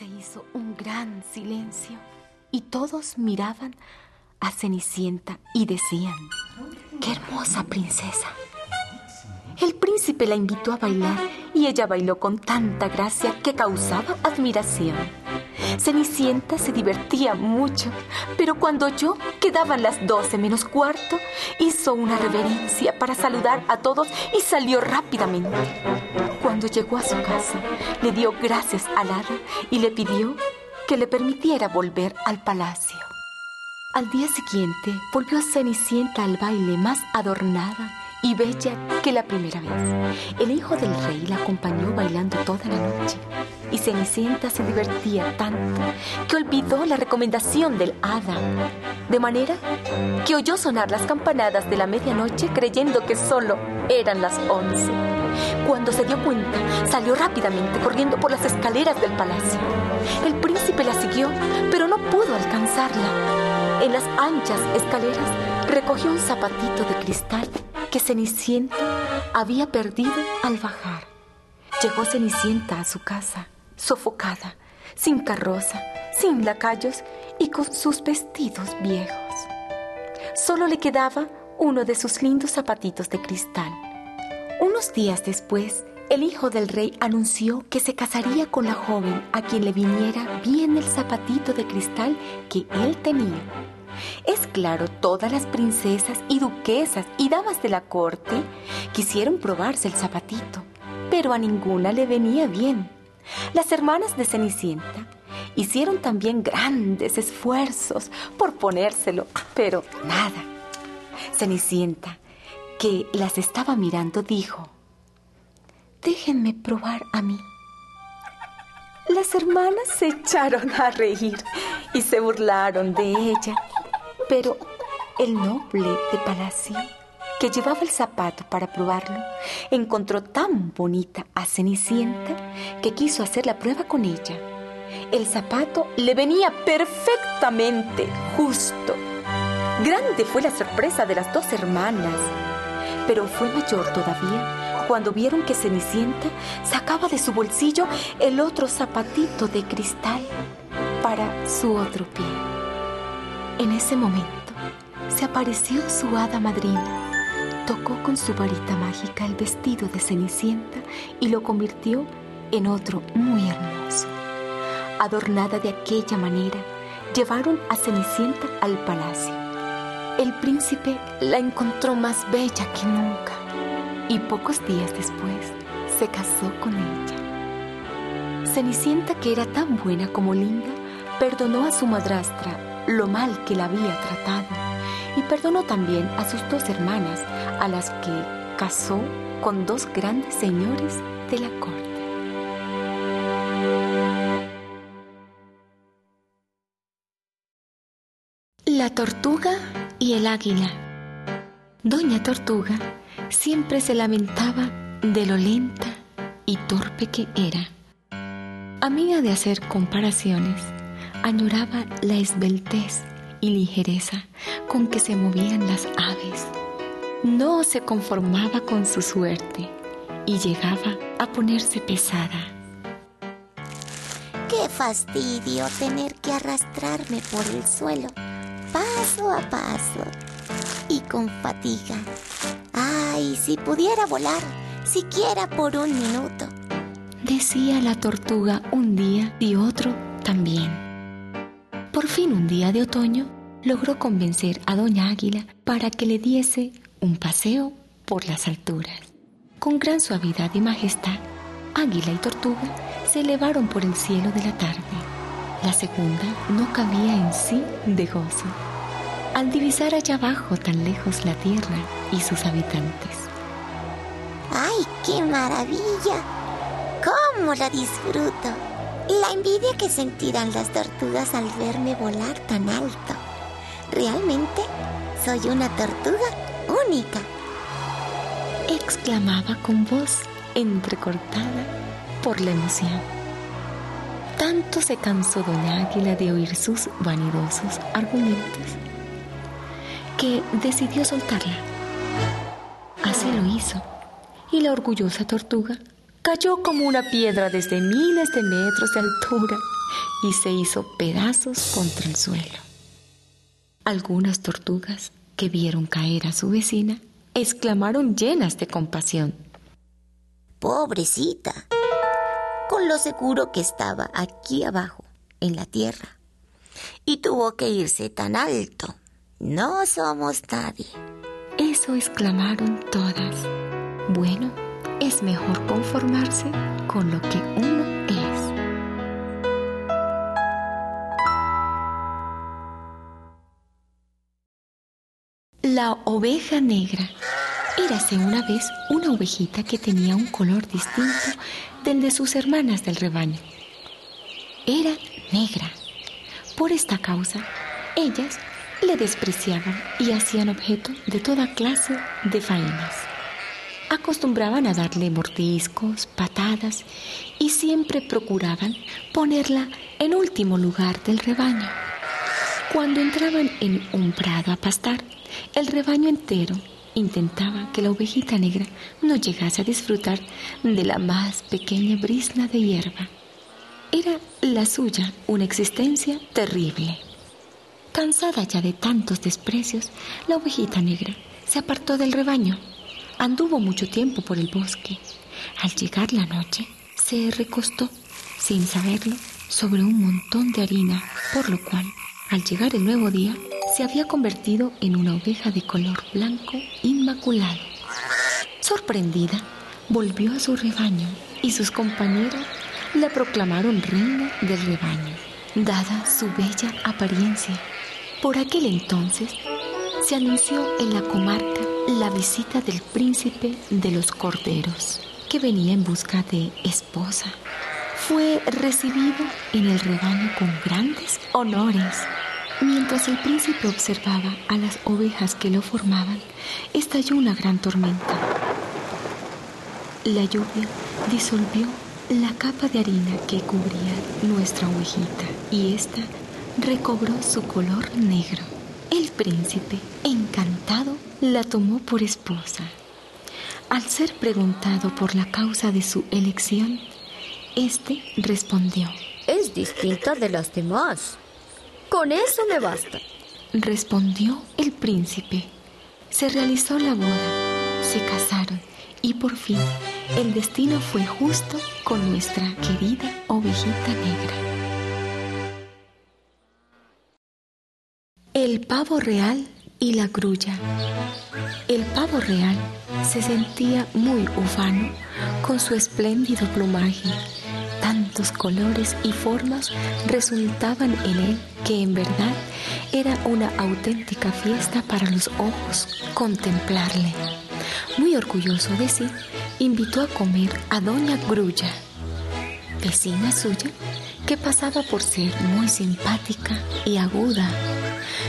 Se hizo un gran silencio y todos miraban a Cenicienta y decían, ¡qué hermosa princesa! El príncipe la invitó a bailar y ella bailó con tanta gracia que causaba admiración. Cenicienta se divertía mucho, pero cuando oyó que daban las doce menos cuarto, hizo una reverencia para saludar a todos y salió rápidamente. Cuando llegó a su casa, le dio gracias al hada y le pidió que le permitiera volver al palacio. Al día siguiente volvió a Cenicienta al baile más adornada y bella que la primera vez. El hijo del rey la acompañó bailando toda la noche y Cenicienta se divertía tanto que olvidó la recomendación del hada, de manera que oyó sonar las campanadas de la medianoche creyendo que solo eran las once. Cuando se dio cuenta, salió rápidamente corriendo por las escaleras del palacio. El príncipe la siguió, pero no pudo alcanzarla. En las anchas escaleras recogió un zapatito de cristal que Cenicienta había perdido al bajar. Llegó Cenicienta a su casa, sofocada, sin carroza, sin lacayos y con sus vestidos viejos. Solo le quedaba uno de sus lindos zapatitos de cristal. Unos días después, el hijo del rey anunció que se casaría con la joven a quien le viniera bien el zapatito de cristal que él tenía. Es claro, todas las princesas y duquesas y damas de la corte quisieron probarse el zapatito, pero a ninguna le venía bien. Las hermanas de Cenicienta hicieron también grandes esfuerzos por ponérselo, pero nada. Cenicienta, que las estaba mirando, dijo, déjenme probar a mí. Las hermanas se echaron a reír y se burlaron de ella. Pero el noble de palacio, que llevaba el zapato para probarlo, encontró tan bonita a Cenicienta que quiso hacer la prueba con ella. El zapato le venía perfectamente justo. Grande fue la sorpresa de las dos hermanas, pero fue mayor todavía cuando vieron que Cenicienta sacaba de su bolsillo el otro zapatito de cristal para su otro pie. En ese momento se apareció su hada madrina. Tocó con su varita mágica el vestido de Cenicienta y lo convirtió en otro muy hermoso. Adornada de aquella manera, llevaron a Cenicienta al palacio. El príncipe la encontró más bella que nunca y pocos días después se casó con ella. Cenicienta, que era tan buena como linda, perdonó a su madrastra lo mal que la había tratado y perdonó también a sus dos hermanas, a las que casó con dos grandes señores de la corte. La tortuga y el águila. Doña Tortuga siempre se lamentaba de lo lenta y torpe que era. Amiga de hacer comparaciones, añoraba la esbeltez y ligereza con que se movían las aves. No se conformaba con su suerte y llegaba a ponerse pesada. Qué fastidio tener que arrastrarme por el suelo, paso a paso y con fatiga. Ay, si pudiera volar, siquiera por un minuto. Decía la tortuga un día y otro también. Por fin un día de otoño logró convencer a Doña Águila para que le diese un paseo por las alturas. Con gran suavidad y majestad, Águila y Tortuga se elevaron por el cielo de la tarde. La segunda no cabía en sí de gozo al divisar allá abajo tan lejos la tierra y sus habitantes. ¡Ay, qué maravilla! ¿Cómo la disfruto? La envidia que sentirán las tortugas al verme volar tan alto. Realmente soy una tortuga única. Exclamaba con voz entrecortada por la emoción. Tanto se cansó doña Águila de oír sus vanidosos argumentos que decidió soltarla. Así lo hizo y la orgullosa tortuga cayó como una piedra desde miles de metros de altura y se hizo pedazos contra el suelo. Algunas tortugas que vieron caer a su vecina exclamaron llenas de compasión. Pobrecita, con lo seguro que estaba aquí abajo, en la tierra, y tuvo que irse tan alto. No somos nadie. Eso exclamaron todas. Bueno, es mejor conformarse con lo que uno es. La oveja negra. Érase una vez una ovejita que tenía un color distinto del de sus hermanas del rebaño. Era negra. Por esta causa, ellas le despreciaban y hacían objeto de toda clase de faenas. Acostumbraban a darle mordiscos, patadas y siempre procuraban ponerla en último lugar del rebaño. Cuando entraban en un prado a pastar, el rebaño entero intentaba que la ovejita negra no llegase a disfrutar de la más pequeña brisna de hierba. Era la suya una existencia terrible. Cansada ya de tantos desprecios, la ovejita negra se apartó del rebaño. Anduvo mucho tiempo por el bosque. Al llegar la noche, se recostó, sin saberlo, sobre un montón de harina, por lo cual, al llegar el nuevo día, se había convertido en una oveja de color blanco inmaculado. Sorprendida, volvió a su rebaño y sus compañeros la proclamaron reina del rebaño, dada su bella apariencia por aquel entonces se anunció en la comarca la visita del príncipe de los corderos, que venía en busca de esposa. Fue recibido en el rebaño con grandes honores. Mientras el príncipe observaba a las ovejas que lo formaban, estalló una gran tormenta. La lluvia disolvió la capa de harina que cubría nuestra ovejita y ésta recobró su color negro. El príncipe, encantado, la tomó por esposa. Al ser preguntado por la causa de su elección, éste respondió: Es distinta de las demás. Con eso me basta. Respondió el príncipe. Se realizó la boda, se casaron y por fin el destino fue justo con nuestra querida ovejita negra. El pavo real y la grulla. El pavo real se sentía muy ufano con su espléndido plumaje. Tantos colores y formas resultaban en él que en verdad era una auténtica fiesta para los ojos contemplarle. Muy orgulloso de sí, invitó a comer a doña Grulla, vecina suya, que pasaba por ser muy simpática y aguda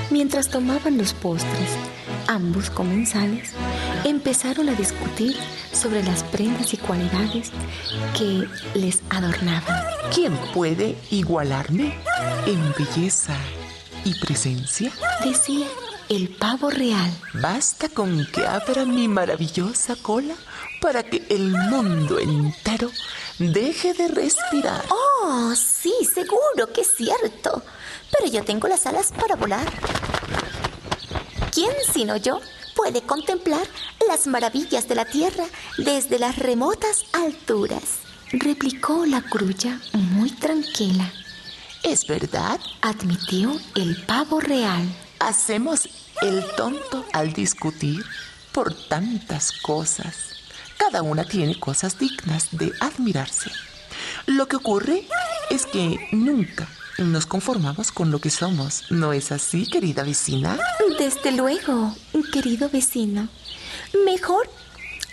Mientras tomaban los postres, ambos comensales empezaron a discutir sobre las prendas y cualidades que les adornaban. ¿Quién puede igualarme en belleza y presencia? Decía el pavo real. Basta con que abra mi maravillosa cola para que el mundo entero deje de respirar. Oh, sí, seguro que es cierto. Pero yo tengo las alas para volar. ¿Quién sino yo puede contemplar las maravillas de la tierra desde las remotas alturas? Replicó la grulla muy tranquila. ¿Es verdad? Admitió el pavo real. Hacemos el tonto al discutir por tantas cosas. Cada una tiene cosas dignas de admirarse. Lo que ocurre es que nunca nos conformamos con lo que somos. ¿No es así, querida vecina? Desde luego, querido vecino. Mejor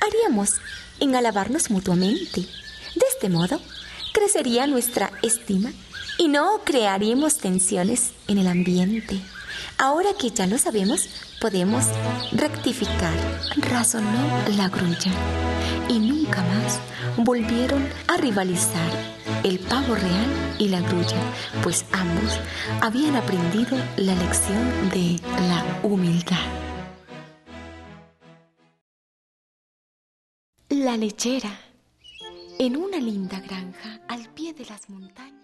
haríamos en alabarnos mutuamente. De este modo, crecería nuestra estima y no crearíamos tensiones en el ambiente. Ahora que ya lo sabemos, podemos rectificar, razonó la grulla. Y nunca más volvieron a rivalizar el pavo real y la grulla, pues ambos habían aprendido la lección de la humildad. La lechera. en una linda granja al pie de las montañas.